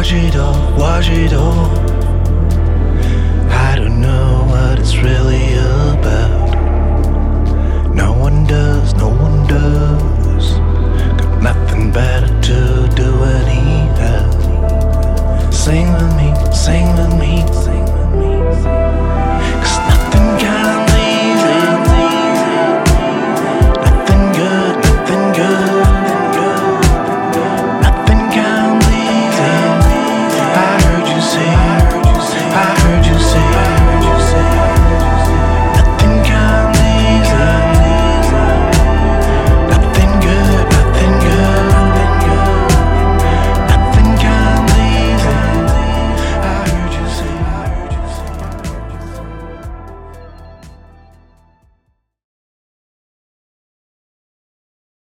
Watch it all, watch it all. I don't know what it's really about. No one does, no one does. Got nothing better to do anyhow. Sing with me, sing with me, sing.